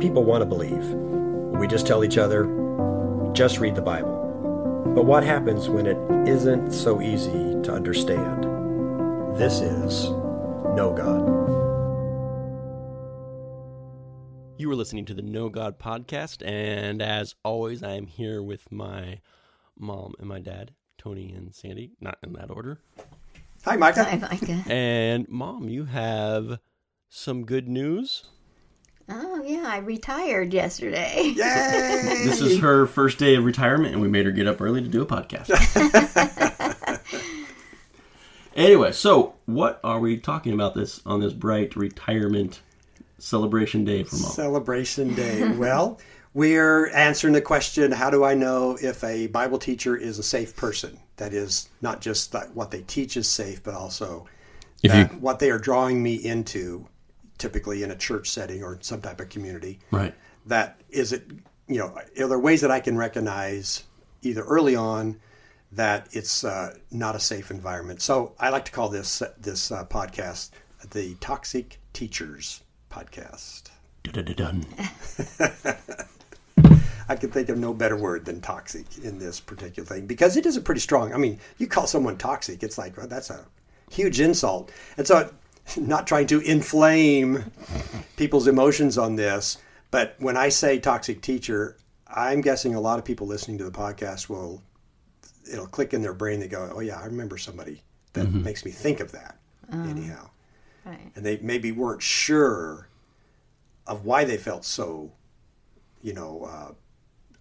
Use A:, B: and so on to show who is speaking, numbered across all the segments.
A: people want to believe. We just tell each other, just read the Bible. But what happens when it isn't so easy to understand? This is Know God.
B: You are listening to the Know God podcast, and as always, I am here with my mom and my dad, Tony and Sandy, not in that order.
A: Hi, Micah.
C: Hi, Micah.
B: And mom, you have some good news.
C: Oh, yeah, I retired yesterday.
A: Yay!
B: This is her first day of retirement, and we made her get up early to do a podcast. anyway, so what are we talking about this on this bright retirement celebration day for mom?
A: Celebration Day. well, we're answering the question how do I know if a Bible teacher is a safe person? That is, not just that what they teach is safe, but also
B: If
A: that
B: you-
A: what they are drawing me into, typically in a church setting or some type of community.
B: Right.
A: that is it you know are there ways that i can recognize either early on that it's uh, not a safe environment so i like to call this this uh, podcast the toxic teachers podcast
B: Dun-dun-dun-dun.
A: i can think of no better word than toxic in this particular thing because it is a pretty strong i mean you call someone toxic it's like well, that's a huge insult and so not trying to inflame people's emotions on this but when i say toxic teacher i'm guessing a lot of people listening to the podcast will it'll click in their brain they go oh yeah i remember somebody that makes me think of that anyhow
C: Right.
A: and they maybe weren't sure of why they felt so, you know, uh,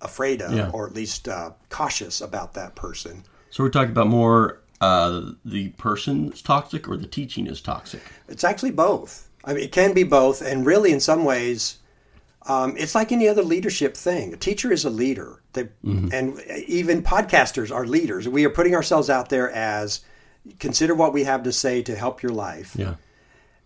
A: afraid of,
B: Yeah.
A: or at least uh, cautious about that person.
B: So we're talking about more uh, the person is toxic or the teaching is toxic.
A: It's actually both. I mean, it can be both, and really, in some ways, um, it's like any other leadership thing. A teacher is a leader, they, and even podcasters are leaders. We are putting ourselves out there as consider what we have to say to help your life.
B: Yeah.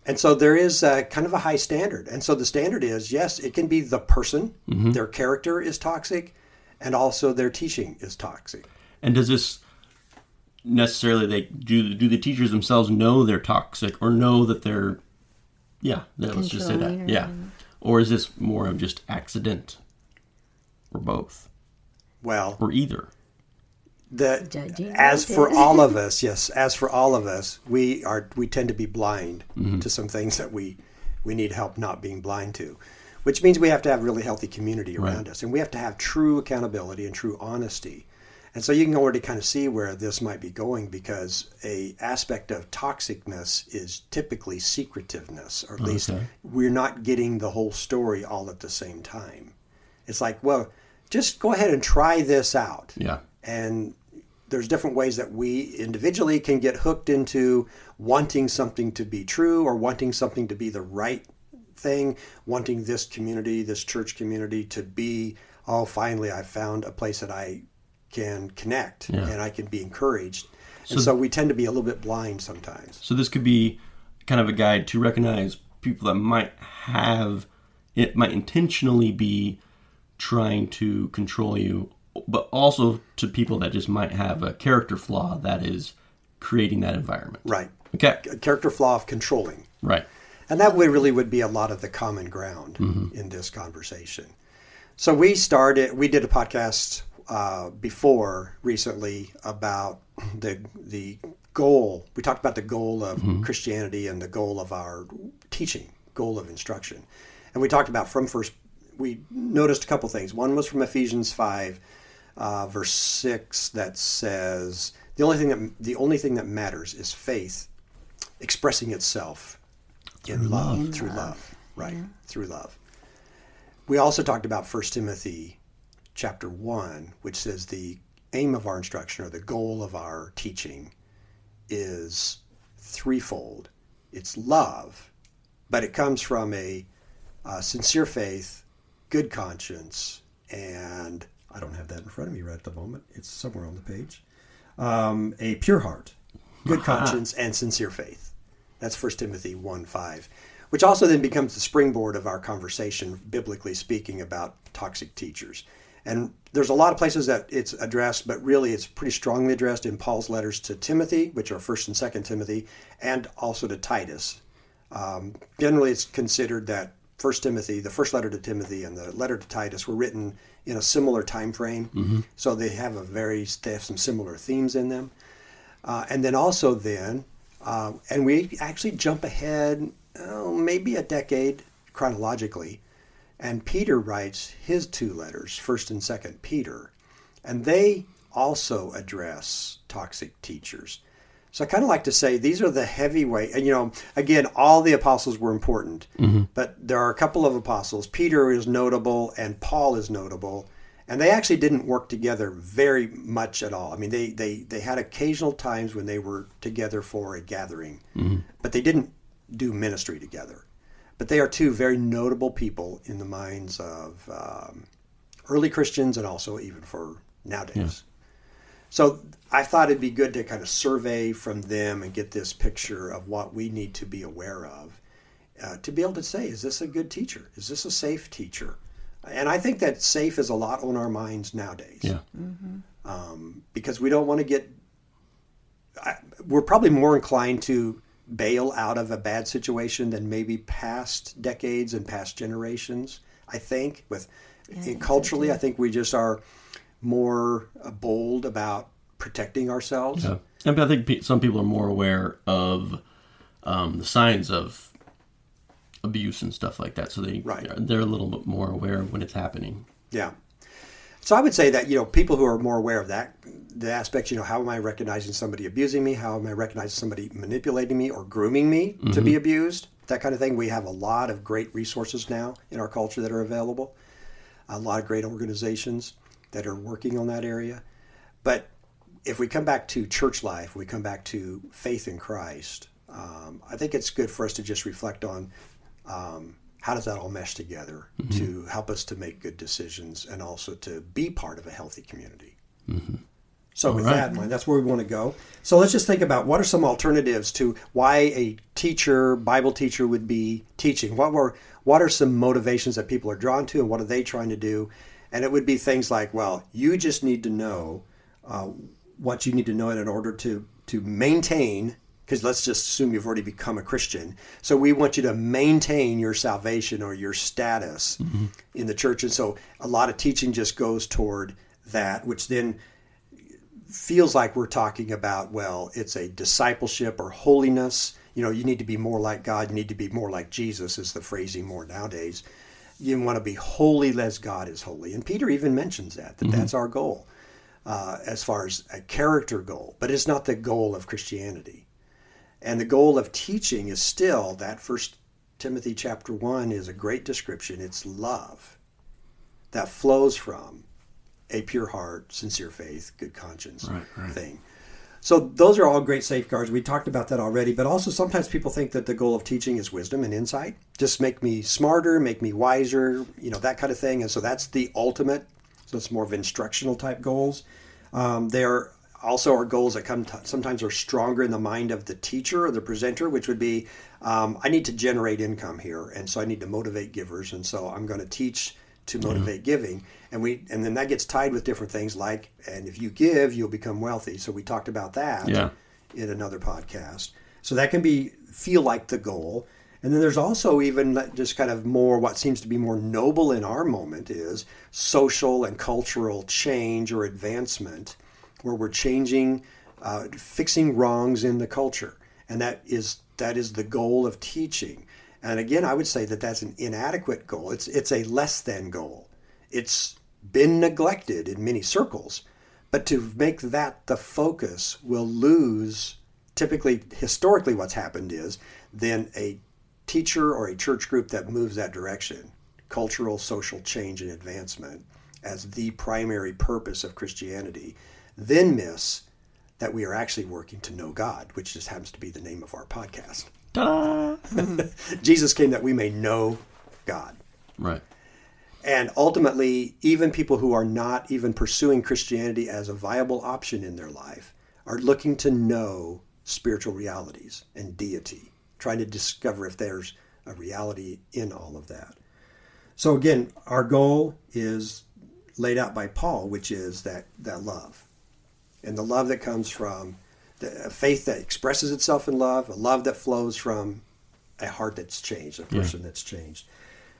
A: And so there is a, kind of a high standard. And so the standard is yes, it can be the person, their character is toxic, and also their teaching is toxic.
B: And does this necessarily they do do the teachers themselves know they're toxic or know that they're yeah, yeah, let's just say that. Yeah. Or is this more of just accident? Or both?
A: Well,
B: Or either?
A: the
C: Judging
A: as for all of us, yes, as for all of us, we are we tend to be blind mm-hmm. to some things that we we need help not being blind to. Which means we have to have really healthy community around us, and we have to have true accountability and true honesty. And so you can already kind of see where this might be going because a aspect of toxicness is typically secretiveness, or at least we're not getting the whole story all at the same time. It's like, well, just go ahead and try this out
B: Yeah.
A: and there's different ways that we individually can get hooked into wanting something to be true or wanting something to be the right thing wanting this community this church community to be oh finally i found a place that i can connect
B: Yeah.
A: and i can be encouraged and so we tend to be a little bit blind sometimes
B: So this could be kind of a guide to recognize people that might have it might intentionally be trying to control you, but also to people that just might have a character flaw that is creating that environment.
A: right
B: Okay.
A: a character flaw of controlling
B: Right.
A: And that would really would be a lot of the common ground mm-hmm. in this conversation. So we started, we did a podcast uh, before recently about the the goal. We talked about the goal of Christianity and the goal of our teaching, goal of instruction, and we talked about from first. We noticed a couple things. One was from Ephesians five, uh, verse six, that says the only thing that the only thing that matters is faith expressing itself in love,
C: In
A: through
C: love.
A: love, right through love we also talked about First timothy chapter 1 which says the aim of our instruction or the goal of our teaching is threefold. It's love but it comes from a, uh sincere faith good conscience and i don't have that in front of me right at the moment it's somewhere on the page um, a pure heart good conscience and sincere faith. That's 1 Timothy 1 5, which also then becomes the springboard of our conversation, biblically speaking, about toxic teachers. And there's a lot of places that it's addressed, but really it's pretty strongly addressed in Paul's letters to Timothy, which are 1st and 2nd Timothy, and also to Titus. Um, generally, it's considered that First Timothy, the first letter to Timothy, and the letter to Titus were written in a similar time frame, so they have a very they have some similar themes in them. Uh, and then also then, uh, and we actually jump ahead, oh, maybe a decade chronologically, and Peter writes his two letters, First and Second Peter, and they also address toxic teachers. So I kind of like to say these are the heavyweight. And you know, again, all the apostles were important, mm-hmm. but there are a couple of apostles. Peter is notable, and Paul is notable, and they actually didn't work together very much at all. I mean, they they they had occasional times when they were together for a gathering, mm-hmm. but they didn't do ministry together. But they are two very notable people in the minds of um, early Christians and also even for nowadays. So I thought it'd be good to kind of survey from them and get this picture of what we need to be aware of uh, to be able to say, is this a good teacher? Is this a safe teacher? And I think that safe is a lot on our minds nowadays
B: Yeah.
A: um, because we don't want to get. I, we're probably more inclined to bail out of a bad situation than maybe past decades and past generations. I think with
C: I think
A: culturally,
C: too.
A: I think we just are more uh, bold about protecting ourselves.
B: Yeah. And I think some people are more aware of um, the signs of abuse and stuff like that, so they
A: Right.
B: they're a little bit more aware of when it's happening.
A: Yeah. So I would say that you know people who are more aware of that the aspects you know how am I recognizing somebody abusing me? How am I recognizing somebody manipulating me or grooming me to be abused? That kind of thing. We have a lot of great resources now in our culture that are available. A lot of great organizations that are working on that area. But if we come back to church life we come back to faith in Christ um, I think it's good for us to just reflect on um, how does that all mesh together to help us to make good decisions and also to be part of a healthy community. So, with
B: right.
A: that in mind, that's where we want to go. So, let's just think about what are some alternatives to why a teacher, Bible teacher, would be teaching. What were what are some motivations that people are drawn to, and what are they trying to do? And it would be things like, well, you just need to know uh, what you need to know in order to to maintain because let's just assume you've already become a christian. So we want you to maintain your salvation or your status in the church. And so a lot of teaching just goes toward that which then feels like we're talking about well it's a discipleship or holiness. You know you need to be more like god. You need to be more like jesus is the phrasing more nowadays. You want to be holy as god is holy. And peter even mentions that that that's our goal uh, as far as a character goal, but it's not the goal of Christianity. And the goal of teaching is still that First Timothy chapter one is a great description. It's love that flows from a pure heart, sincere faith, good conscience
B: Right, right.
A: thing. So those are all great safeguards. We talked about that already, but also sometimes people think that the goal of teaching is wisdom and insight. Just make me smarter, make me wiser, you know, that kind of thing. And so that's the ultimate. So it's more of instructional type goals. Um, there also are goals that come t- sometimes are stronger in the mind of the teacher or the presenter, which would be, um, I need to generate income here, and so I need to motivate givers, and so I'm going to teach to motivate giving, and we and then that gets tied with different things like, and if you give, you'll become wealthy. So we talked about that
B: Yeah.
A: in another podcast. So that can be feel like the goal. And then there's also even just kind of more what seems to be more noble in our moment is social and cultural change or advancement, where we're changing, uh, fixing wrongs in the culture, and that is that is the goal of teaching. And again, I would say that that's an inadequate goal. It's it's a less than goal. It's been neglected in many circles, but to make that the focus will lose typically historically what's happened is then a teacher or a church group that moves that direction cultural social change and advancement as the primary purpose of christianity then miss that we are actually working to know god which just happens to be the name of our podcast jesus came that we may know god
B: Right.
A: and ultimately, even people who are not even pursuing Christianity as a viable option in their life are looking to know spiritual realities and deity, trying to discover if there's a reality in all of that. So again, our goal is laid out by Paul, which is that that love, and the love that comes from the a faith that expresses itself in love, a love that flows from a heart that's changed, a person that's changed.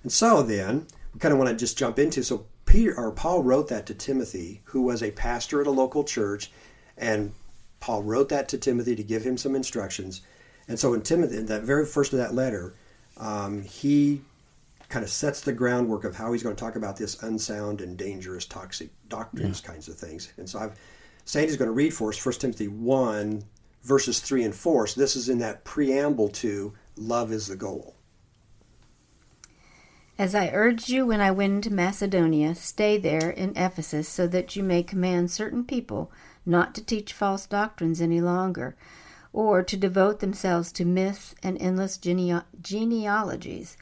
A: And so then, we kind of want to just jump into so Peter or Paul wrote that to Timothy, who was a pastor at a local church, and Paul wrote that to Timothy to give him some instructions. And so in Timothy, in that very first of that letter, um, he kind of sets the groundwork of how he's going to talk about this unsound and dangerous toxic doctrines kinds of things. And so I've Sandy's going to read for us 1 Timothy 1, verses 3 and 4. So this is in that preamble to love is the goal.
C: As I urged you when I went into Macedonia, stay there in Ephesus so that you may command certain people not to teach false doctrines any longer, or to devote themselves to myths and endless genea- genealogies.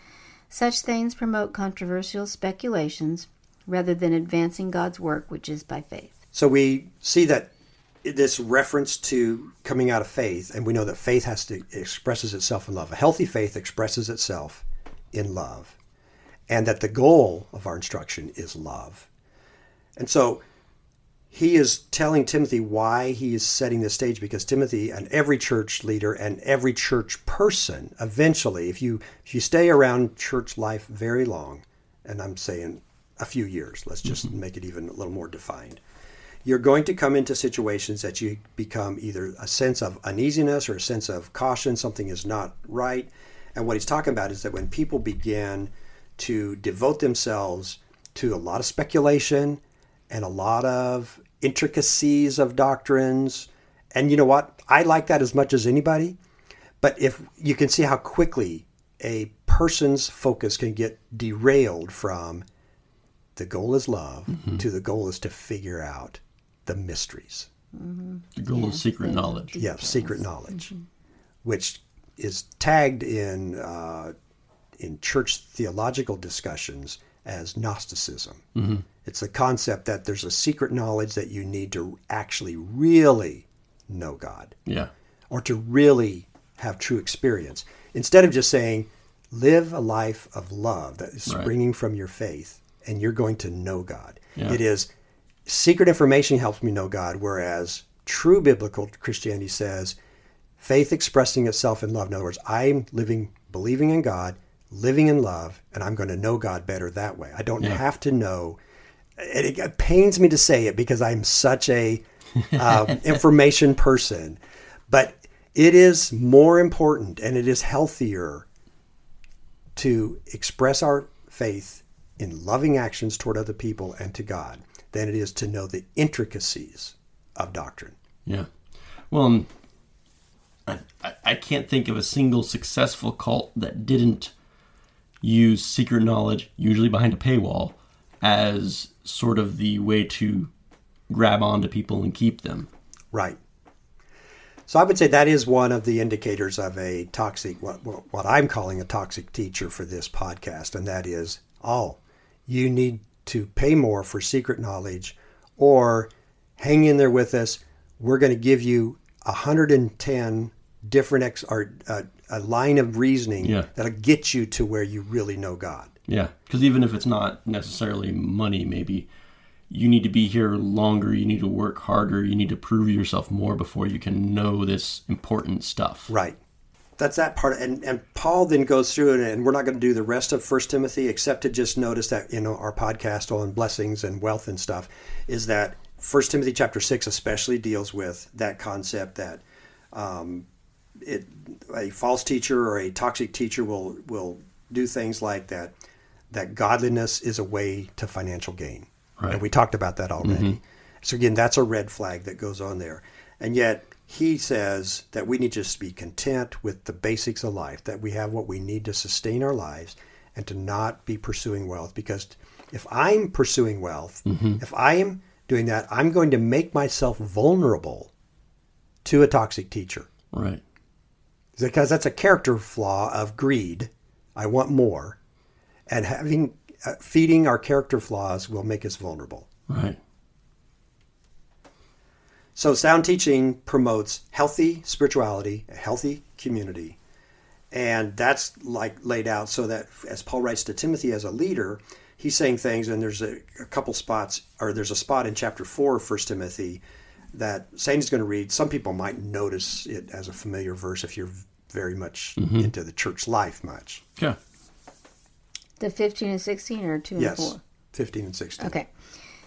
C: Such things promote controversial speculations rather than advancing God's work, which is by faith.
A: So we see that this reference to coming out of faith, and we know that faith has to expresses itself in love. A healthy faith expresses itself in love, and that the goal of our instruction is love. And so he is telling Timothy why he is setting the stage because Timothy and every church leader and every church person eventually if you if you stay around church life very long and I'm saying a few years let's just mm-hmm. make it even a little more defined you're going to come into situations that you become either a sense of uneasiness or a sense of caution something is not right and what he's talking about is that when people begin to devote themselves to a lot of speculation and a lot of intricacies of doctrines. And you know what? I like that as much as anybody. But if you can see how quickly a person's focus can get derailed from the goal is love mm-hmm. to the goal is to figure out the mysteries.
B: Mm-hmm. The goal yeah, is secret knowledge.
A: Yeah, secret knowledge, mm-hmm. which is tagged in uh, in church theological discussions as Gnosticism. Mm-hmm. It's the concept that there's a secret knowledge that you need to actually really know God.
B: Yeah.
A: Or to really have true experience. Instead of just saying, live a life of love that is springing right. from your faith and you're going to know God. Yeah. It is secret information helps me know God, whereas true biblical Christianity says faith expressing itself in love. In other words, I'm living, believing in God, living in love, and I'm going to know God better that way. I don't yeah. have to know it, it pains me to say it because I'm such a uh, information person, but it is more important and it is healthier to express our faith in loving actions toward other people and to God than it is to know the intricacies of doctrine.
B: Yeah. Well, um, I, I can't think of a single successful cult that didn't use secret knowledge, usually behind a paywall, as sort of the way to grab onto people and keep them.
A: Right. So I would say that is one of the indicators of a toxic, what, what I'm calling a toxic teacher for this podcast, and that is, oh, you need to pay more for secret knowledge, or hang in there with us. We're going to give you 110 different ex or uh, a line of reasoning yeah. that'll get you to where you really know God.
B: Yeah, because even if it's not necessarily money, maybe you need to be here longer, you need to work harder, you need to prove yourself more before you can know this important stuff.
A: Right. That's that part. And, and Paul then goes through it, and we're not going to do the rest of First Timothy except to just notice that, you know, our podcast on blessings and wealth and stuff is that First Timothy chapter 6 especially deals with that concept that um, it, a false teacher or a toxic teacher will, will do things like that that godliness is a way to financial gain. Right. And we talked about that already. Mm-hmm. So again, that's a red flag that goes on there. And yet he says that we need just to be content with the basics of life, that we have what we need to sustain our lives and to not be pursuing wealth. Because if I'm pursuing wealth, mm-hmm. if I am doing that, I'm going to make myself vulnerable to a toxic teacher.
B: Right.
A: Because that's a character flaw of greed. I want more and having uh, feeding our character flaws will make us vulnerable.
B: Right.
A: So sound teaching promotes healthy spirituality, a healthy community. And that's like laid out so that as Paul writes to Timothy as a leader, he's saying things and there's a, a couple spots or there's a spot in chapter 4 of 1 Timothy that Sandy's going to read. Some people might notice it as a familiar verse if you're very much mm-hmm. into the church life much.
B: Yeah.
C: The 15 and 16 or 2
A: yes,
C: and 4?
A: 15 and 16.
C: Okay.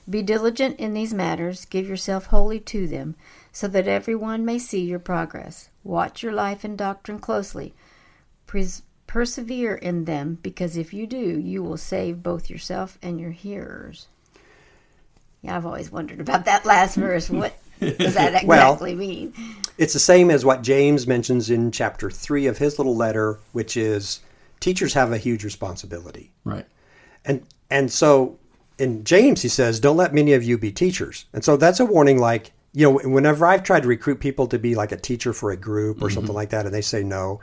C: Be diligent in these matters, give yourself wholly to them, so that everyone may see your progress. Watch your life and doctrine closely. Pres- persevere in them, because if you do, you will save both yourself and your hearers. Yeah, I've always wondered about that last verse. What does that exactly
A: Well-
C: mean?
A: It's the same as what James mentions in chapter 3 of his little letter, which is teachers have a huge responsibility.
B: Right.
A: And and so in James he says, "Don't let many of you be teachers." And so that's a warning. Like you know, whenever I've tried to recruit people to be like a teacher for a group or something mm-hmm. like that, and they say no,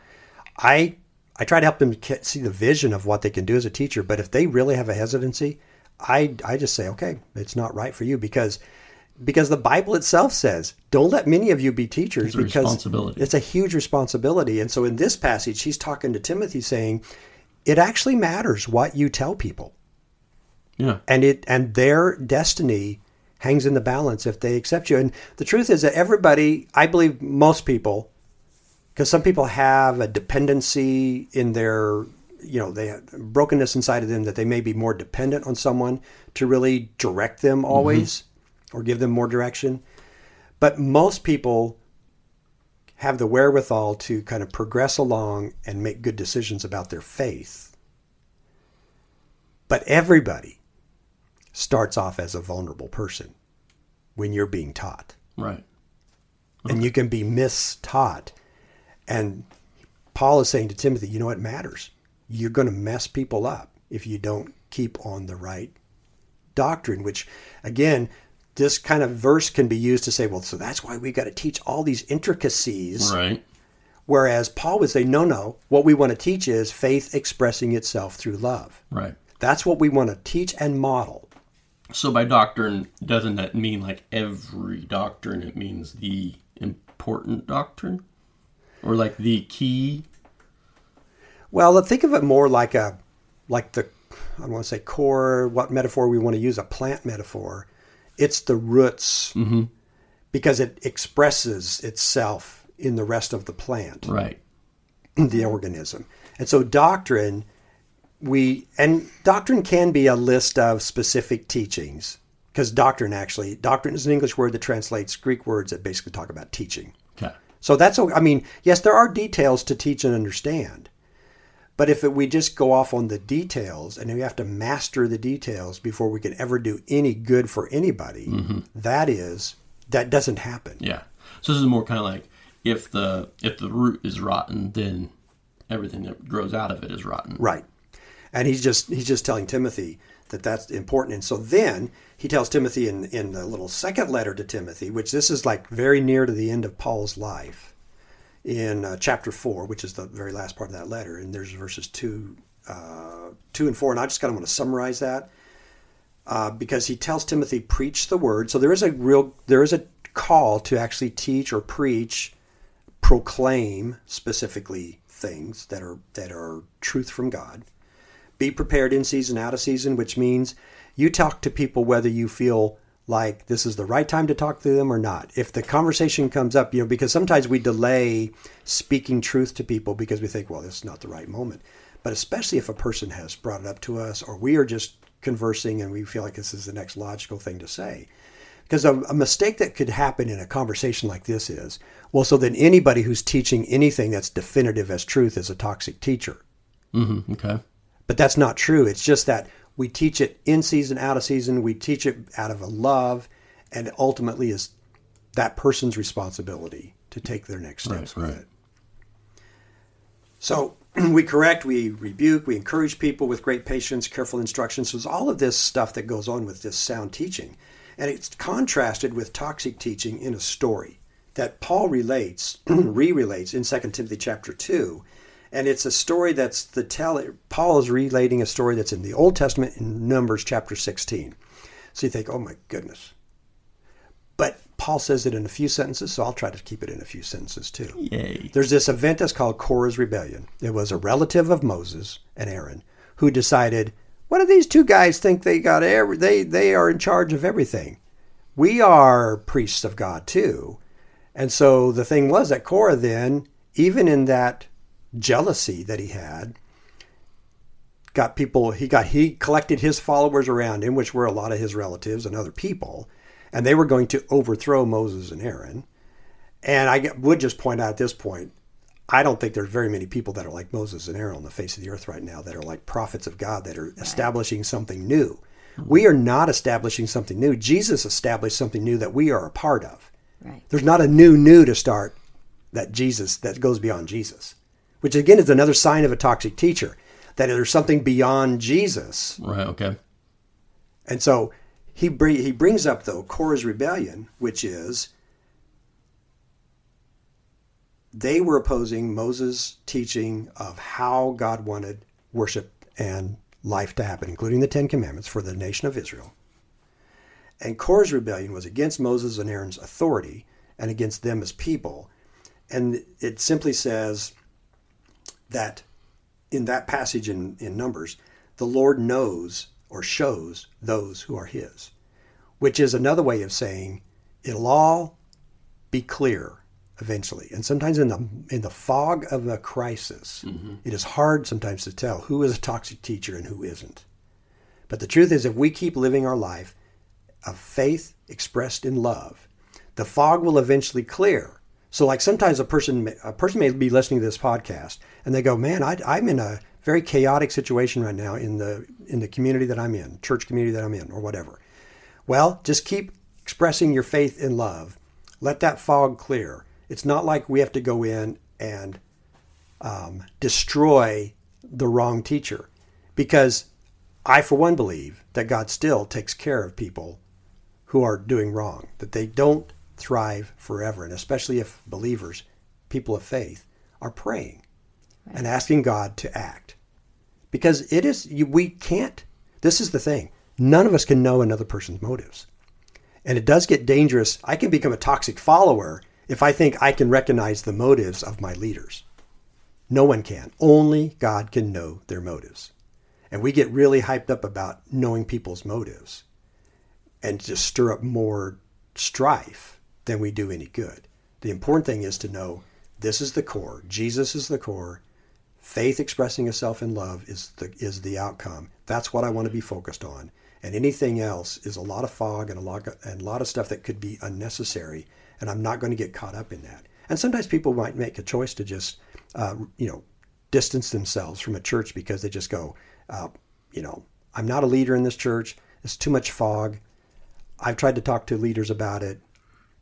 A: I I try to help them see the vision of what they can do as a teacher. But if they really have a hesitancy, I I just say, okay, it's not right for you because because the Bible itself says, "Don't let many of you be teachers,"
B: It's a
A: because
B: responsibility.
A: it's a huge responsibility. And so in this passage, he's talking to Timothy, saying, "It actually matters what you tell people."
B: Yeah.
A: and it and their destiny hangs in the balance if they accept you. And the truth is that everybody, I believe, most people, because some people have a dependency in their, you know, they have brokenness inside of them that they may be more dependent on someone to really direct them mm-hmm. always or give them more direction. But most people have the wherewithal to kind of progress along and make good decisions about their faith. But everybody starts off as a vulnerable person when you're being taught.
B: Right.
A: And you can be mistaught. And Paul is saying to Timothy, you know what matters? You're going to mess people up if you don't keep on the right doctrine, which, again, this kind of verse can be used to say, well, so that's why we got to teach all these intricacies.
B: Right.
A: Whereas Paul would say, no, no, what we want to teach is faith expressing itself through love.
B: Right.
A: That's what we want to teach and model.
B: So by doctrine, doesn't that mean like every doctrine? It means the important doctrine, or like the key.
A: Well, think of it more like a, like the, I don't want to say core, what metaphor we want to use, a plant metaphor. It's the roots mm-hmm. because it expresses itself in the rest of the plant,
B: Right.
A: the organism. And so doctrine, we, and doctrine can be a list of specific teachings because doctrine actually, doctrine is an English word that translates Greek words that basically talk about teaching.
B: Okay.
A: So that's, I mean, yes, there are details to teach and understand. But if it, we just go off on the details and we have to master the details before we can ever do any good for anybody, mm-hmm. that is, that doesn't happen.
B: Yeah. So this is more kind of like if the if the root is rotten, then everything that grows out of it is rotten.
A: Right. And he's just he's just telling Timothy that that's important. And so then he tells Timothy in in the little second letter to Timothy, which this is like very near to the end of Paul's life, in uh, chapter four, which is the very last part of that letter. And there's verses two, uh, two and four. And I just kind of want to summarize that uh, because he tells Timothy preach the word. So there is a real there is a call to actually teach or preach, proclaim specifically things that are that are truth from God be prepared in season out of season which means you talk to people whether you feel like this is the right time to talk to them or not if the conversation comes up you know because sometimes we delay speaking truth to people because we think well this is not the right moment but especially if a person has brought it up to us or we are just conversing and we feel like this is the next logical thing to say because a, a mistake that could happen in a conversation like this is well so then anybody who's teaching anything that's definitive as truth is a toxic teacher
B: Mm-hmm. Okay.
A: But that's not true. It's just that we teach it in season, out of season. We teach it out of a love, and ultimately is that person's responsibility to take their next steps
B: Right,
A: with
B: right.
A: it. So we correct, we rebuke, we encourage people with great patience, careful instruction. So there's all of this stuff that goes on with this sound teaching. And it's contrasted with toxic teaching in a story that Paul relates, re-relates in 2 Timothy chapter 2. And it's a story that's the tell Paul is relating a story that's in the Old Testament in Numbers chapter 16. So you think, oh my goodness. But Paul says it in a few sentences, so I'll try to keep it in a few sentences too.
B: Yay.
A: There's this event that's called Korah's Rebellion. It was a relative of Moses and Aaron who decided, what do these two guys think they got every, they they are in charge of everything. We are priests of God too. And so the thing was that Korah then, even in that jealousy that he had, got people he got he collected his followers around him which were a lot of his relatives and other people and they were going to overthrow moses and aaron. And i would just point out at this point i don't think there's very many people that are like moses and aaron on the face of the earth right now that are like prophets of god that are establishing something new. Mm-hmm. We are not establishing something new. Jesus established something new that we are a part of.
C: Right.
A: there's not a new new to start that Jesus that goes beyond Jesus, which again is another sign of a toxic teacher that there's something beyond Jesus.
B: Right. Okay.
A: And so he bring, he brings up though Korah's rebellion, which is they were opposing Moses' teaching of how God wanted worship and life to happen, including the Ten Commandments for the nation of Israel. And Korah's rebellion was against Moses and Aaron's authority and against them as people. And it simply says that in that passage in, in Numbers, the Lord knows or shows those who are his, which is another way of saying it'll all be clear eventually. And sometimes in the in the fog of a crisis, mm-hmm. it is hard sometimes to tell who is a toxic teacher and who isn't. But the truth is if we keep living our life of faith expressed in love, the fog will eventually clear. So, like sometimes a person a person may be listening to this podcast and they go, "Man, I, I'm in a very chaotic situation right now in the in the community that I'm in, church community that I'm in, or whatever." Well, just keep expressing your faith in love. Let that fog clear. It's not like we have to go in and um, destroy the wrong teacher, because I, for one, believe that God still takes care of people who are doing wrong, that they don't thrive forever. And especially if believers, people of faith, are praying and asking God to act. Because it is, we can't, this is the thing, none of us can know another person's motives. And it does get dangerous. I can become a toxic follower if I think I can recognize the motives of my leaders. No one can. Only God can know their motives. And we get really hyped up about knowing people's motives and just stir up more strife than we do any good. The important thing is to know this is the core. Jesus is the core. Faith expressing itself in love is the is the outcome. That's what I want to be focused on. And anything else is a lot of fog and a lot of, and a lot of stuff that could be unnecessary. And I'm not going to get caught up in that. And sometimes people might make a choice to just, uh, you know, distance themselves from a church because they just go, uh, you know, I'm not a leader in this church. It's too much fog. I've tried to talk to leaders about it.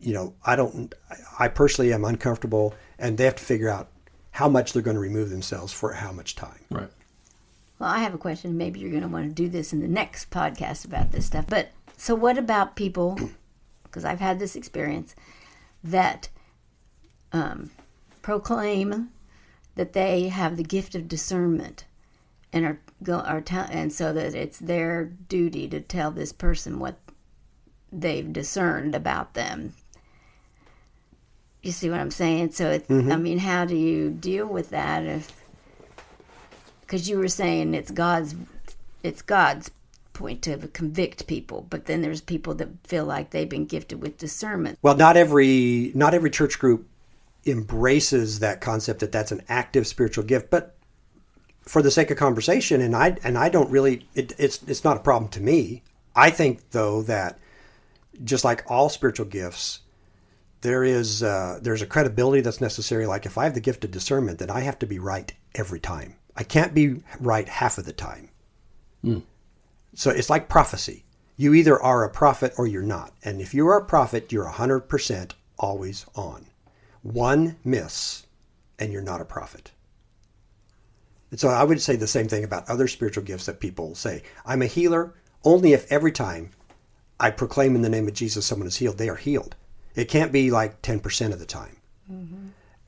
A: You know, I don't, I personally am uncomfortable, and they have to figure out how much they're going to remove themselves for how much time.
B: Right.
C: Well, I have a question. Maybe you're going to want to do this in the next podcast about this stuff. But so, what about people? Because I've had this experience that um, proclaim that they have the gift of discernment and are go are tell, and so that it's their duty to tell this person what they've discerned about them. You see what I'm saying? So it's. I mm-hmm. mean, how do you deal with that if? Because you were saying it's God's, it's God's point to convict people, but then there's people that feel like they've been gifted with discernment.
A: Well, not every not every church group embraces that concept that that's an active spiritual gift, but for the sake of conversation, and I and I don't really, it, it's it's not a problem to me. I think though that just like all spiritual gifts, there is uh, there's a credibility that's necessary. Like if I have the gift of discernment, then I have to be right every time. I can't be right half of the time. So it's like prophecy. You either are a prophet or you're not. And if you are a prophet, you're 100% always on. One miss, and you're not a prophet. And so I would say the same thing about other spiritual gifts that people say. I'm a healer only if every time I proclaim in the name of Jesus someone is healed, they are healed. It can't be like 10% of the time.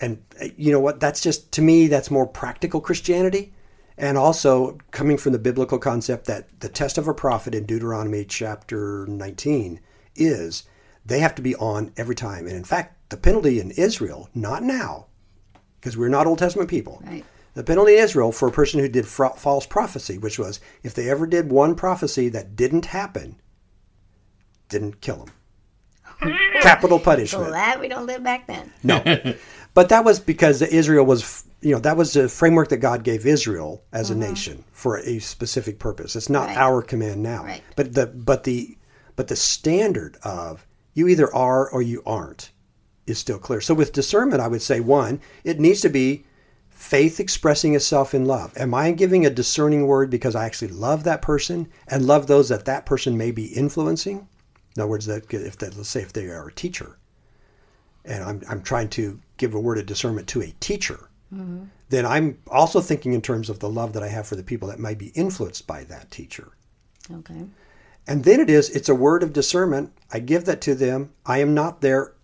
A: And uh, you know what? That's just, to me, that's more practical Christianity. And also coming from the biblical concept that the test of a prophet in Deuteronomy chapter 19 is they have to be on every time. And in fact, the penalty in Israel, not now, because we're not Old Testament people,
C: Right.
A: the penalty in Israel for a person who did fra- false prophecy, which was if they ever did one prophecy that didn't happen, didn't kill them. Capital punishment.
C: Glad we don't live back then.
A: No. But that was because Israel was, you know, that was the framework that God gave Israel as a mm-hmm. nation for a specific purpose. It's not
C: Right.
A: our command now.
C: Right.
A: But the but the but the standard of you either are or you aren't is still clear. So with discernment, I would say one, it needs to be faith expressing itself in love. Am I giving a discerning word because I actually love that person and love those that that person may be influencing? In other words, that if they, let's say if they are a teacher, and I'm I'm trying to give a word of discernment to a teacher, mm-hmm. then I'm also thinking in terms of the love that I have for the people that might be influenced by that teacher.
C: Okay.
A: And then it is, it's a word of discernment. I give that to them. I am not their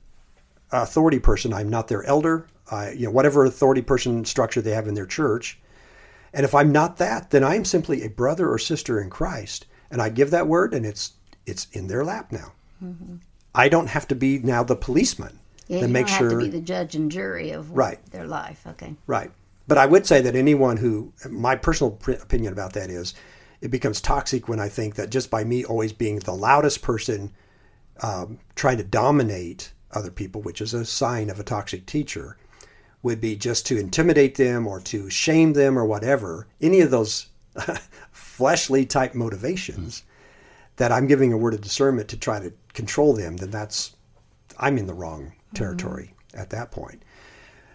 A: authority person. I'm not their elder. I, you know, whatever authority person structure they have in their church. And if I'm not that, then I am simply a brother or sister in Christ. And I give that word and it's, it's in their lap now. I don't have to be now the policeman
C: Yeah,
A: to
C: you
A: make
C: don't
A: sure.
C: have to be the judge and jury of
A: Right.
C: their life. Okay.
A: Right. But I would say that anyone who, my personal opinion about that is, it becomes toxic when I think that just by me always being the loudest person um, trying to dominate other people, which is a sign of a toxic teacher, would be just to intimidate them or to shame them or whatever, any of those fleshly type motivations that I'm giving a word of discernment to try to control them, then that's, I'm in the wrong territory at that point.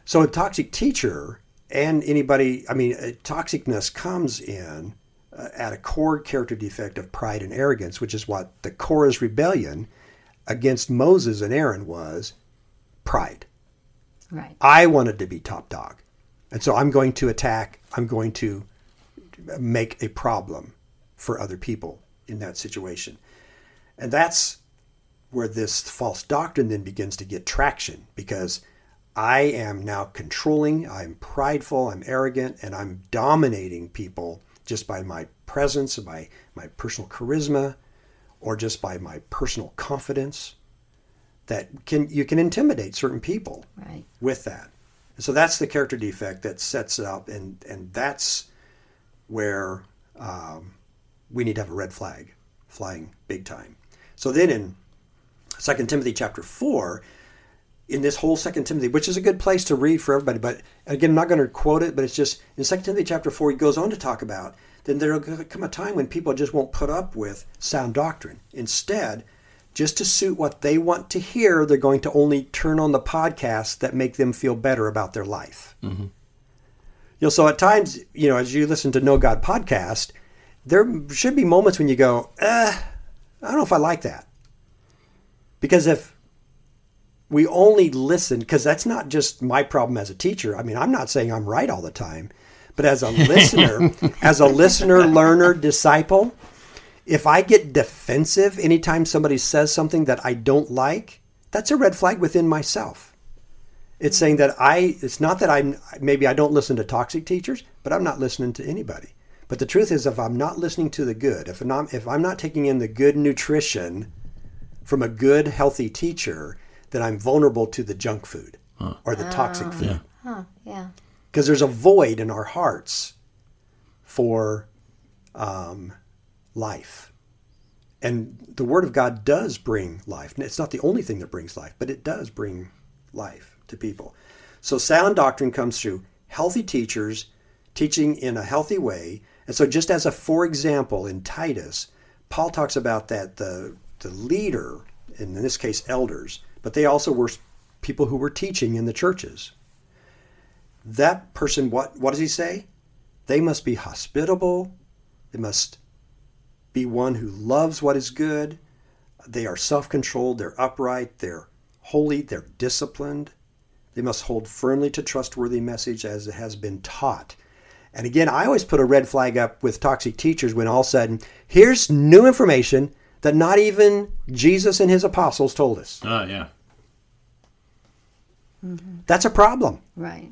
A: So a toxic teacher and anybody, I mean, toxicness comes in uh, at a core character defect of pride and arrogance, which is what the Korah's rebellion against Moses and Aaron was pride.
C: Right.
A: I wanted to be top dog. And so I'm going to attack, I'm going to make a problem for other people in that situation. And that's where this false doctrine then begins to get traction because I am now controlling, I'm prideful, I'm arrogant, and I'm dominating people just by my presence, by my personal charisma, or just by my personal confidence that can you can intimidate certain people
C: Right.
A: with that. So that's the character defect that sets it up, and and that's where um, we need to have a red flag flying big time. So then in Second Timothy chapter four, in this whole Second Timothy, which is a good place to read for everybody, but again, I'm not going to quote it, but it's just in Second Timothy chapter four, he goes on to talk about then there'll come a time when people just won't put up with sound doctrine. Instead, just to suit what they want to hear, they're going to only turn on the podcasts that make them feel better about their life. Mm-hmm. You know, so at times, you know, as you listen to Know God podcast, there should be moments when you go, eh, I don't know if I like that. Because if we only listen, because that's not just my problem as a teacher. I mean, I'm not saying I'm right all the time, but as a listener, as a listener, learner, disciple, if I get defensive anytime somebody says something that I don't like, that's a red flag within myself. It's saying that I, it's not that I'm, maybe I don't listen to toxic teachers, but I'm not listening to anybody. But the truth is, if I'm not listening to the good, if I'm not, if I'm not taking in the good nutrition from a good, healthy teacher, then I'm vulnerable to the junk food or the toxic food
C: Huh. Yeah.
A: because there's a void in our hearts for um, life. And the Word of God does bring life. It's not the only thing that brings life, but it does bring life to people. So sound doctrine comes through healthy teachers teaching in a healthy way. And so, just as a for example, in Titus, Paul talks about that the the leader, in this case elders, but they also were people who were teaching in the churches. That person what what does he say? They must be hospitable. They must be one who loves what is good. They are self-controlled. They're upright. They're holy. They're disciplined. They must hold firmly to trustworthy message as it has been taught and again i always put a red flag up with toxic teachers when all of a sudden here's new information that not even jesus and his apostles told us
B: Oh yeah. Mm-hmm.
A: that's a problem
C: Right.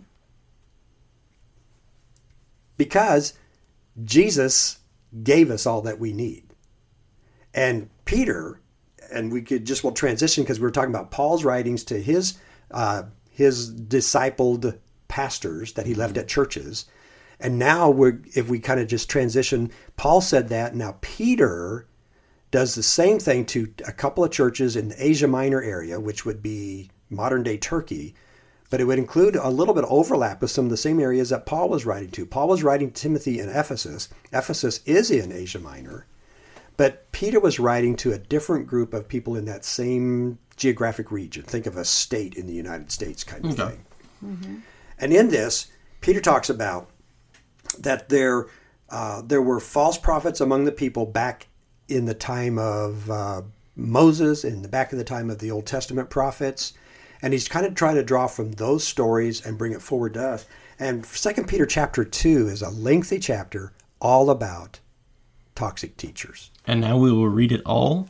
A: because Jesus gave us all that we need. And Peter, and we could just will transition because we were talking about Paul's writings to his uh, his discipled pastors that he left mm-hmm. at churches, and now we're if we kind of just transition, Paul said that now Peter does the same thing to a couple of churches in the Asia Minor area, which would be modern day Turkey, but it would include a little bit of overlap with some of the same areas that Paul was writing to. Paul was writing to Timothy in Ephesus. Ephesus is in Asia Minor, but Peter was writing to a different group of people in that same geographic region. Think of a state in the United States kind of
B: Okay.
A: thing. And in this, Peter talks about that there uh, there were false prophets among the people back in the time of uh, Moses, in the back of the time of the Old Testament prophets, and he's kind of trying to draw from those stories and bring it forward to us. And Second Peter chapter two is a lengthy chapter all about toxic teachers.
B: And now we will read it all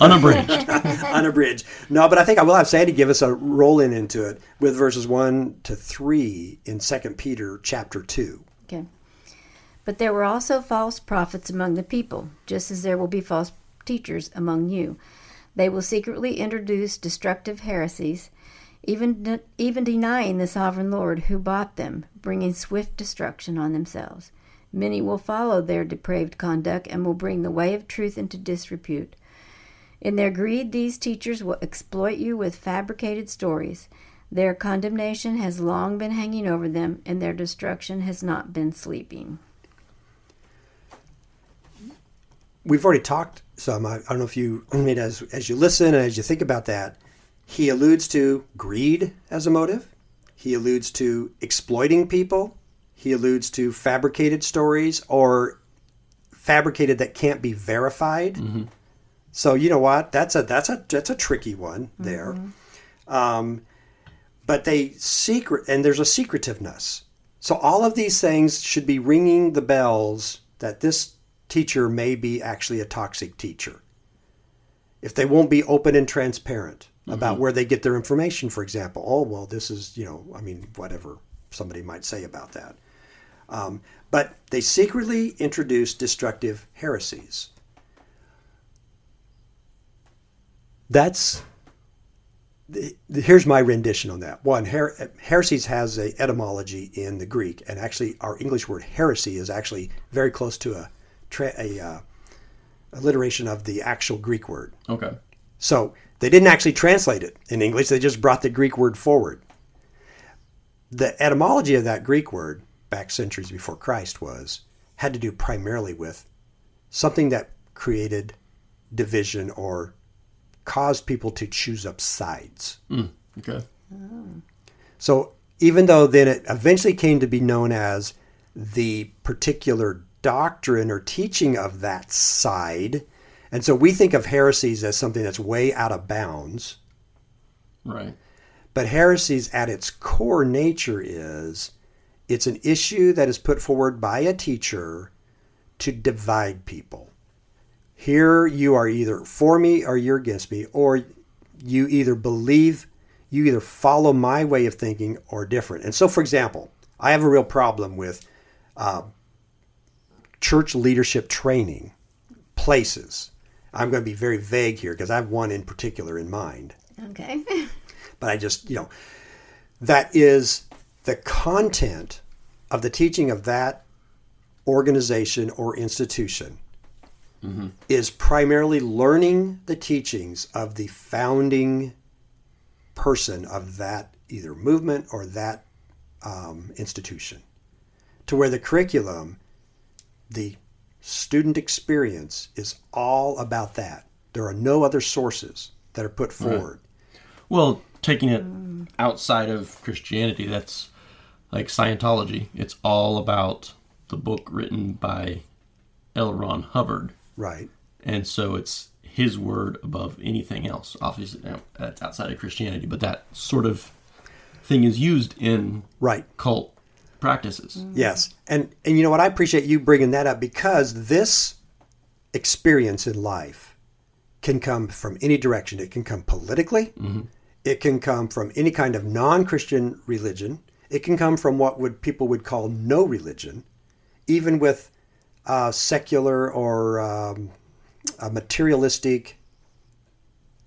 B: unabridged.
A: unabridged. No, but I think I will have Sandy give us a roll in into it with verses one to three in Second Peter chapter two.
C: Okay. But there were also false prophets among the people, just as there will be false teachers among you. They will secretly introduce destructive heresies, even even denying the sovereign Lord who bought them, bringing swift destruction on themselves. Many will follow their depraved conduct and will bring the way of truth into disrepute. In their greed, these teachers will exploit you with fabricated stories. Their condemnation has long been hanging over them, and their destruction has not been sleeping.
A: We've already talked some. I, I don't know if you, I mean, as as you listen and as you think about that, he alludes to greed as a motive. He alludes to exploiting people. He alludes to fabricated stories or fabricated that can't be verified. So you know what? That's a that's a that's a tricky one there. Um, but they secret and there's a secretiveness. So all of these things should be ringing the bells that this teacher may be actually a toxic teacher. If they won't be open and transparent about where they get their information, for example, oh well, this is you know, I mean, whatever somebody might say about that. Um, but they secretly introduce destructive heresies. That's here's my rendition on that. One, her, heresies has a etymology in the Greek, and actually, our English word heresy is actually very close to a tra- a uh, alliteration of the actual Greek word.
B: Okay.
A: So they didn't actually translate it in English; they just brought the Greek word forward. The etymology of that Greek word, back centuries before Christ, was had to do primarily with something that created division or caused people to choose up sides.
B: Okay.
A: So even though then it eventually came to be known as the particular doctrine or teaching of that side, and so we think of heresies as something that's way out of bounds,
B: Right.
A: but heresies at its core nature is it's an issue that is put forward by a teacher to divide people. Here you are either for me or you're against me, or you either believe, you either follow my way of thinking or different. And so, for example, I have a real problem with uh, church leadership training places. I'm going to be very vague here because I have one in particular in mind
C: Okay.
A: but I just, you know, that is the content of the teaching of that organization or institution is primarily learning the teachings of the founding person of that either movement or that um, institution to where the curriculum the student experience is all about that there are no other sources that are put forward
B: Well, taking it outside of Christianity, that's like Scientology. It's all about the book written by L. Ron Hubbard.
A: right
B: And so it's his word above anything else. Obviously, that's outside of Christianity, but that sort of thing is used in
A: right
B: cult practices.
A: Yes, and and you know what? I appreciate you bringing that up because this experience in life can come from any direction. It can come politically. It can come from any kind of non-Christian religion. It can come from what would people would call no religion, even with uh, secular or um, a materialistic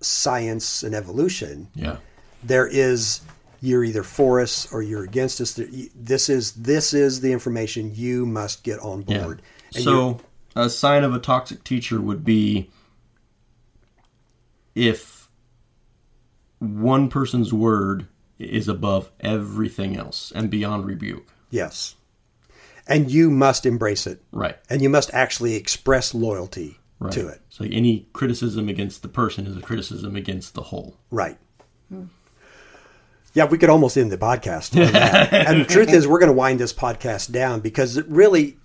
A: science and evolution
B: Yeah.
A: there is you're either for us or you're against us. This is this is the information you must get on board. And you're-
B: So a sign of a toxic teacher would be if one person's word is above everything else and beyond rebuke.
A: Yes. And you must embrace it.
B: Right.
A: And you must actually express loyalty
B: Right.
A: to it.
B: So any criticism against the person is a criticism against the whole.
A: Right. Hmm. Yeah, we could almost end the podcast on that. and the truth is, we're going to wind this podcast down because it really,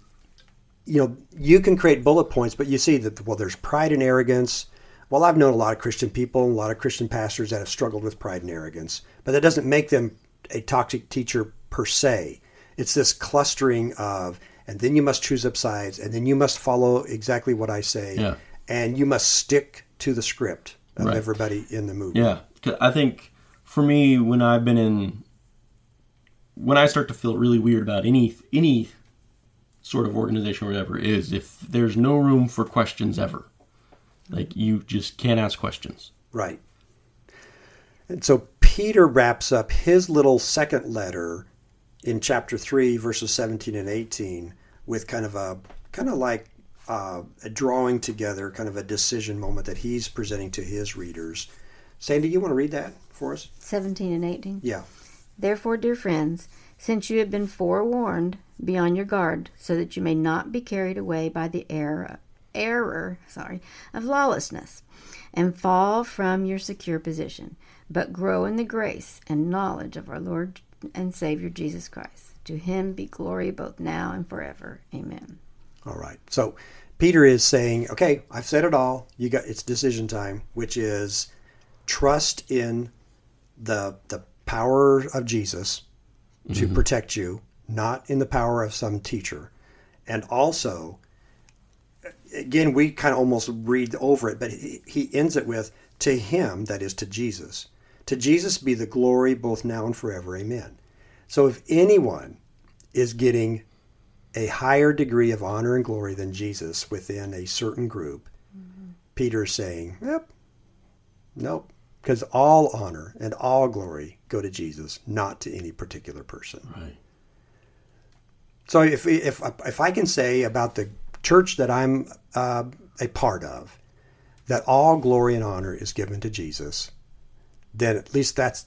A: you know, you can create bullet points, but you see that, well, there's pride and arrogance. Well, I've known a lot of Christian people, a lot of Christian pastors that have struggled with pride and arrogance, but that doesn't make them a toxic teacher per se. It's this clustering of, and then you must choose up sides, and then you must follow exactly what I say,
B: Yeah.
A: and you must stick to the script of
B: Right.
A: everybody in the movie.
B: Yeah, I think for me, when I've been in, when I start to feel really weird about any any sort of organization or whatever, is if there's no room for questions ever, like you just can't ask questions.
A: Right. And so Peter wraps up his little second letter in chapter 3 verses 17 and 18 with kind of a kind of like uh, a drawing together kind of a decision moment that he's presenting to his readers. Sandy, you want to read that for us?
C: 17 and 18.
A: Yeah.
C: Therefore, dear friends, since you have been forewarned, be on your guard, so that you may not be carried away by the error, error, sorry, of lawlessness, and fall from your secure position, but grow in the grace and knowledge of our Lord and Savior Jesus Christ. To him be glory both now and forever. Amen.
A: All right. So Peter is saying, okay, I've said it all. You got it's decision time, which is trust in the the power of Jesus to mm-hmm. protect you, not in the power of some teacher. And also again, we kind of almost read over it, but he, he ends it with to him, that is to Jesus. To Jesus be the glory both now and forever. Amen. So if anyone is getting a higher degree of honor and glory than Jesus within a certain group, mm-hmm. Peter is saying, Yep, nope, because all honor and all glory go to Jesus, not to any particular person.
B: Right.
A: So if if if I can say about the church that I'm uh, a part of, that all glory and honor is given to Jesus, then at least that's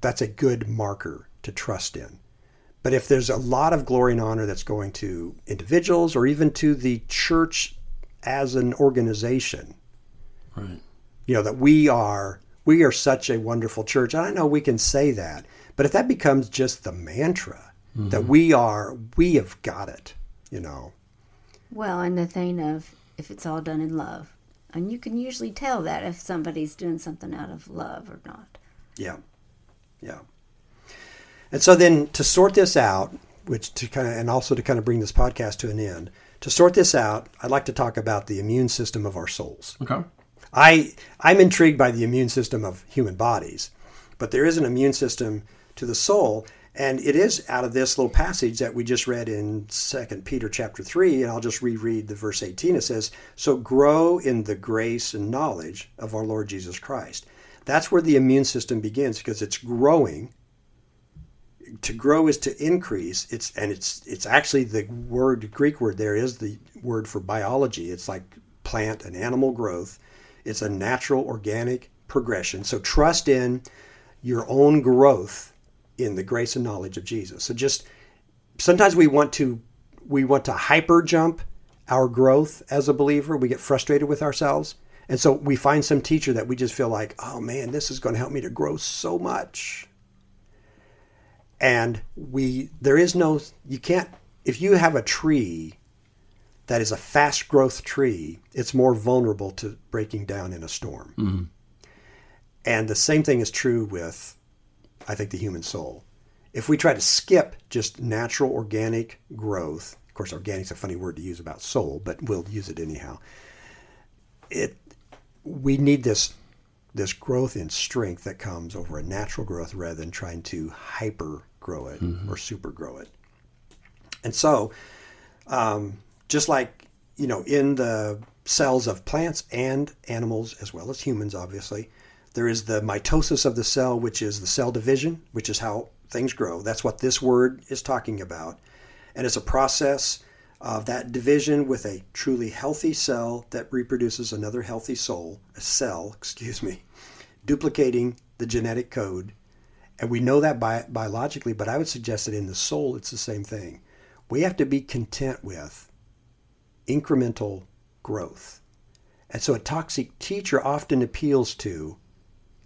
A: that's a good marker to trust in. But if there's a lot of glory and honor that's going to individuals or even to the church as an organization,
B: Right.
A: You know that we are we are such a wonderful church. And i know we can say that but if that becomes just the mantra that mm-hmm. we are we have got it you know.
C: Well, and the thing of if it's all done in love, and you can usually tell that if somebody's doing something out of love or not.
A: yeah. Yeah. And so then to sort this out which to kind of and also to kind of bring this podcast to an end to sort this out i'd like to talk about the immune system of our souls.
B: Okay.
A: I I'm intrigued by the immune system of human bodies, but there is an immune system to the soul, and it is out of this little passage that we just read in Second Peter chapter three, and I'll just reread the verse 18. It says, "So grow in the grace and knowledge of our Lord Jesus Christ." That's where the immune system begins because it's growing. To grow is to increase. It's and it's it's actually the word Greek word there is the word for biology. It's like plant and animal growth. It's a natural organic progression. So trust in your own growth in the grace and knowledge of Jesus. So just sometimes we want to we want to hyper jump our growth as a believer. We get frustrated with ourselves. And so we find some teacher that we just feel like, "Oh man, this is going to help me to grow so much." And we there is no you can't if you have a tree that is a fast growth tree, it's more vulnerable to breaking down in a storm. And the same thing is true with, I think, the human soul. If we try to skip just natural organic growth, of course, organic's a funny word to use about soul, but we'll use it anyhow. It, we need this this growth in strength that comes over a natural growth rather than trying to hyper grow it or super grow it. And so, um, just like you know in the cells of plants and animals as well as humans obviously there is the mitosis of the cell which is the cell division which is how things grow. That's what this word is talking about. And it's a process of that division with a truly healthy cell that reproduces another healthy soul a cell excuse me duplicating the genetic code. And we know that bi- biologically, but I would suggest that in the soul, it's the same thing. We have to be content with incremental growth. And so a toxic teacher often appeals to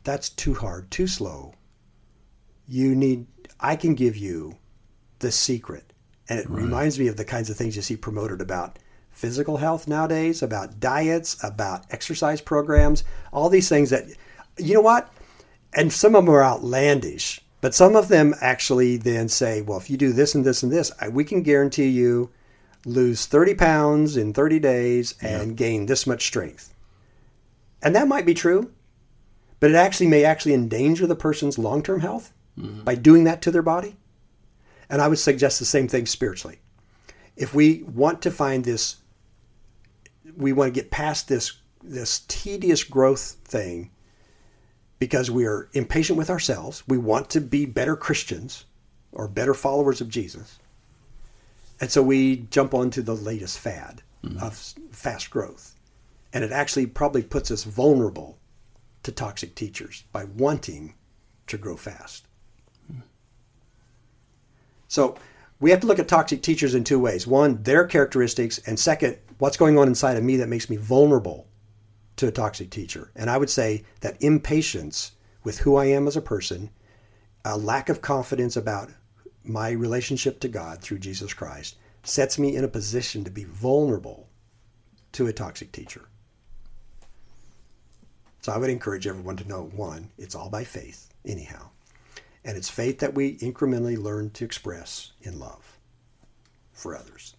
A: that's too hard, too slow. You need, I can give you the secret. And it right. reminds me of the kinds of things you see promoted about physical health nowadays, about diets, about exercise programs, all these things that, you know what? And some of them are outlandish, but some of them actually then say, well, if you do this and this and this, we can guarantee you lose 30 pounds in 30 days and gain this much strength. And that might be true, but it actually may actually endanger the person's long term health mm-hmm. by doing that to their body. And I would suggest the same thing spiritually. If we want to find this, we want to get past this this tedious growth thing because we are impatient with ourselves. We want to be better Christians or better followers of Jesus. And so we jump onto the latest fad mm-hmm. of fast growth. And it actually probably puts us vulnerable to toxic teachers by wanting to grow fast. So we have to look at toxic teachers in two ways. One, their characteristics, and second, what's going on inside of me that makes me vulnerable to a toxic teacher. And I would say that impatience with who I am as a person, a lack of confidence about my relationship to God through Jesus Christ, sets me in a position to be vulnerable to a toxic teacher. So I would encourage everyone to know one, it's all by faith, anyhow. And it's faith that we incrementally learn to express in love for others.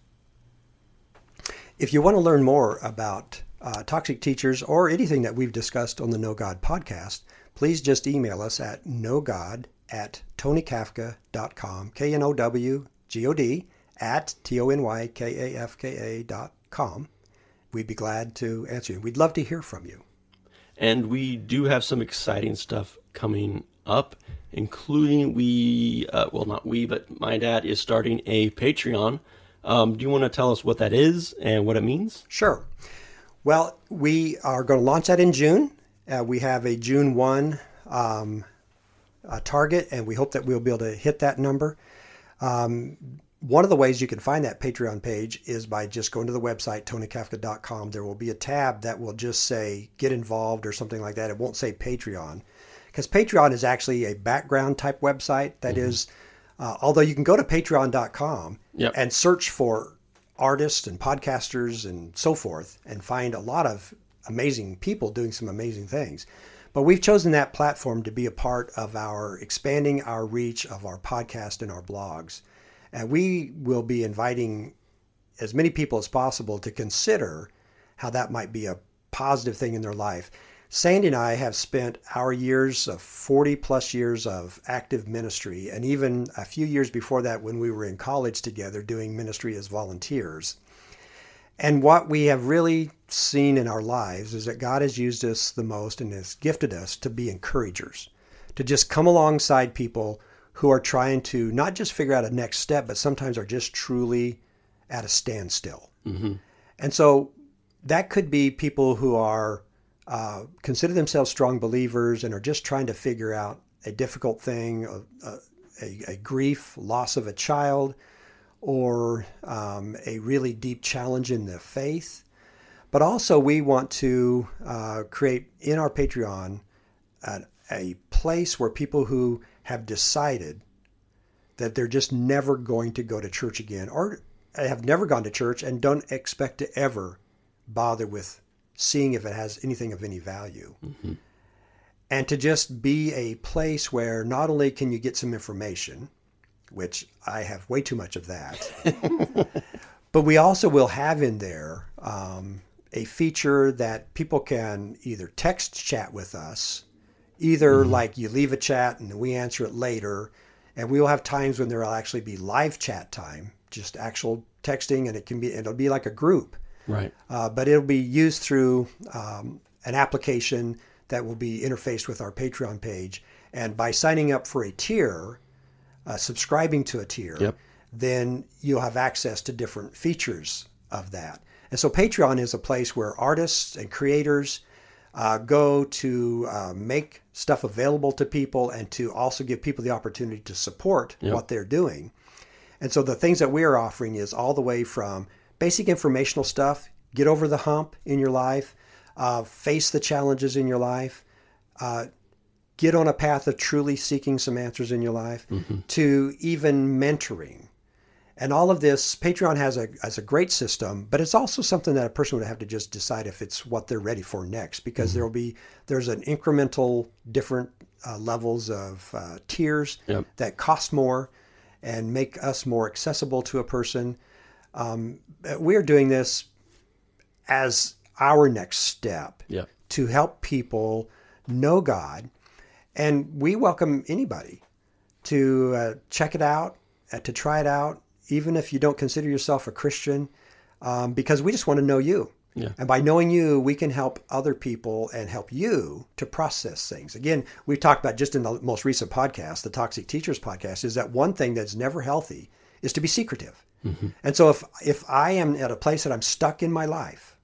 A: If you want to learn more about uh, toxic teachers or anything that we've discussed on the Know God podcast, please just email us at knowgod at tonykafka.com, K N O W G O D, at T O N Y K A F K A dot com. We'd be glad to answer you. We'd love to hear from you.
B: And we do have some exciting stuff coming up, including we, uh, well, not we, but my dad is starting a Patreon. Um, do you want to tell us what that is and what it means?
A: Sure. Well, we are going to launch that in June. Uh, we have a June 1 um, target, and we hope that we'll be able to hit that number. Um, one of the ways you can find that Patreon page is by just going to the website, tonykafka.com. There will be a tab that will just say get involved or something like that. It won't say Patreon because Patreon is actually a background type website. That mm-hmm. is, uh, although you can go to patreon.com yep. and search for artists and podcasters and so forth and find a lot of amazing people doing some amazing things. But we've chosen that platform to be a part of our expanding our reach of our podcast and our blogs. And we will be inviting as many people as possible to consider how that might be a positive thing in their life. Sandy and I have spent our years of 40 plus years of active ministry, and even a few years before that when we were in college together doing ministry as volunteers. And what we have really seen in our lives is that God has used us the most and has gifted us to be encouragers, to just come alongside people who are trying to not just figure out a next step, but sometimes are just truly at a standstill. Mm-hmm. And so that could be people who are uh, consider themselves strong believers and are just trying to figure out a difficult thing, a, a, a grief, loss of a child, or um, a really deep challenge in the faith. But also, we want to uh, create in our Patreon a, a place where people who have decided that they're just never going to go to church again or have never gone to church and don't expect to ever bother with seeing if it has anything of any value. Mm-hmm. And to just be a place where not only can you get some information, which I have way too much of that, but we also will have in there um, a feature that people can either text chat with us Either mm-hmm. like you leave a chat and we answer it later, and we will have times when there will actually be live chat time, just actual texting, and it can be it'll be like a group,
B: right?
A: Uh, but it'll be used through um, an application that will be interfaced with our Patreon page, and by signing up for a tier, uh, subscribing to a tier, yep. then you'll have access to different features of that. And so Patreon is a place where artists and creators uh, go to uh, make stuff available to people and to also give people the opportunity to support
B: Yep.
A: what they're doing. And so the things that we are offering is all the way from basic informational stuff, get over the hump in your life, uh, face the challenges in your life, uh, get on a path of truly seeking some answers in your life, to even mentoring. And all of this, Patreon has a has a great system, but it's also something that a person would have to just decide if it's what they're ready for next, because there will be there's an incremental different uh, levels of uh, tiers
B: Yep.
A: that cost more and make us more accessible to a person. Um, we're doing this as our next step
B: Yeah.
A: to help people know God. And we welcome anybody to uh, check it out, uh, to try it out, even if you don't consider yourself a Christian, um, because we just want to know you.
B: Yeah.
A: And by knowing you, we can help other people and help you to process things. Again, we've talked about just in the most recent podcast, the Toxic Teachers podcast, is that one thing that's never healthy is to be secretive. And so if if I am at a place that I'm stuck in my life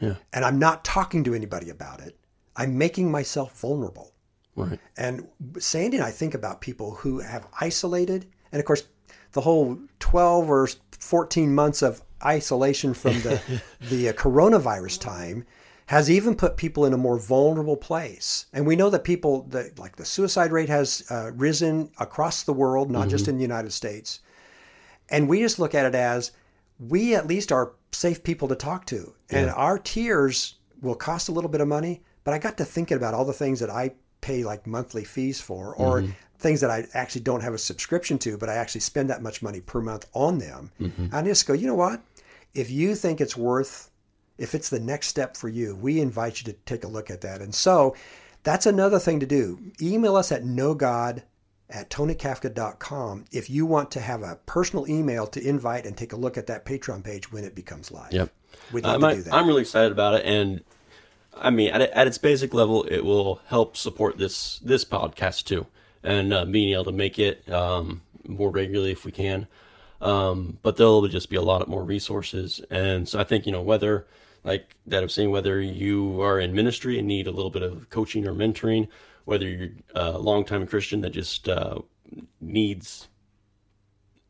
B: Yeah.
A: and I'm not talking to anybody about it, I'm making myself vulnerable.
B: Right.
A: And Sandy and I think about people who have isolated, and of course, the whole 12 or 14 months of isolation from the the uh, coronavirus time has even put people in a more vulnerable place. And we know that people that like the suicide rate has uh, risen across the world, not just in the United States. And we just look at it as we at least are safe people to talk to. And our tiers will cost a little bit of money, but I got to thinking about all the things that I pay like monthly fees for or mm-hmm. things that I actually don't have a subscription to, but I actually spend that much money per month on them. And I just go, you know what? If you think it's worth, if it's the next step for you, we invite you to take a look at that. And so that's another thing to do. Email us at knowgod at tonykafka.com if you want to have a personal email to invite and take a look at that Patreon page when it becomes live.
B: Yep.
A: We'd love to do that.
B: I'm really excited about it, and I mean, at, at its basic level, it will help support this this podcast too, and uh, being able to make it um, more regularly if we can. Um, but there'll just be a lot of more resources, and so I think you know whether, like that, I'm saying whether you are in ministry and need a little bit of coaching or mentoring, whether you're a longtime Christian that just uh, needs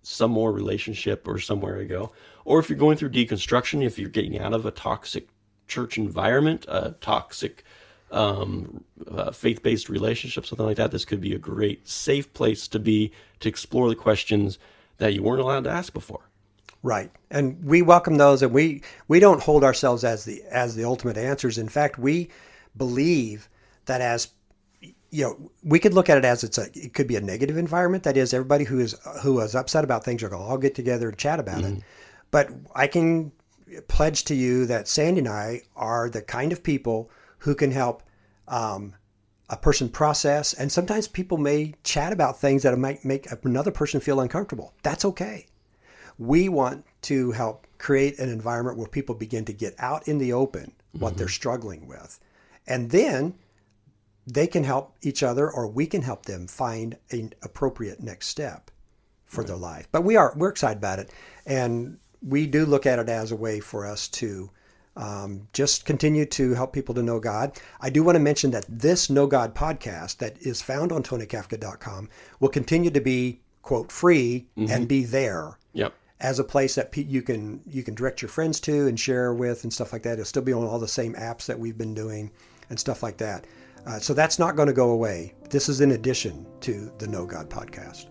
B: some more relationship or somewhere to go. Or if you're going through deconstruction, if you're getting out of a toxic church environment, a toxic um, uh, faith based relationship, something like that, this could be a great, safe place to be to explore the questions that you weren't allowed to ask before.
A: Right. And we welcome those and we we don't hold ourselves as the as the ultimate answers. In fact, we believe that as you know, we could look at it as it's a it could be a negative environment. That is everybody who is who is upset about things are going to all get together and chat about it. But I can pledge to you that Sandy and I are the kind of people who can help um, a person process. And sometimes people may chat about things that might make another person feel uncomfortable. That's okay. We want to help create an environment where people begin to get out in the open what they're struggling with. And then they can help each other or we can help them find an appropriate next step for their life. But we are we're excited about it. And we do look at it as a way for us to um, just continue to help people to know God. I do want to mention that this Know God podcast that is found on tonykafka.com will continue to be quote free and be there
B: Yep.
A: as a place that you can you can direct your friends to and share with and stuff like that. It'll still be on all the same apps that we've been doing and stuff like that. Uh, so that's not going to go away. This is in addition to the Know God podcast.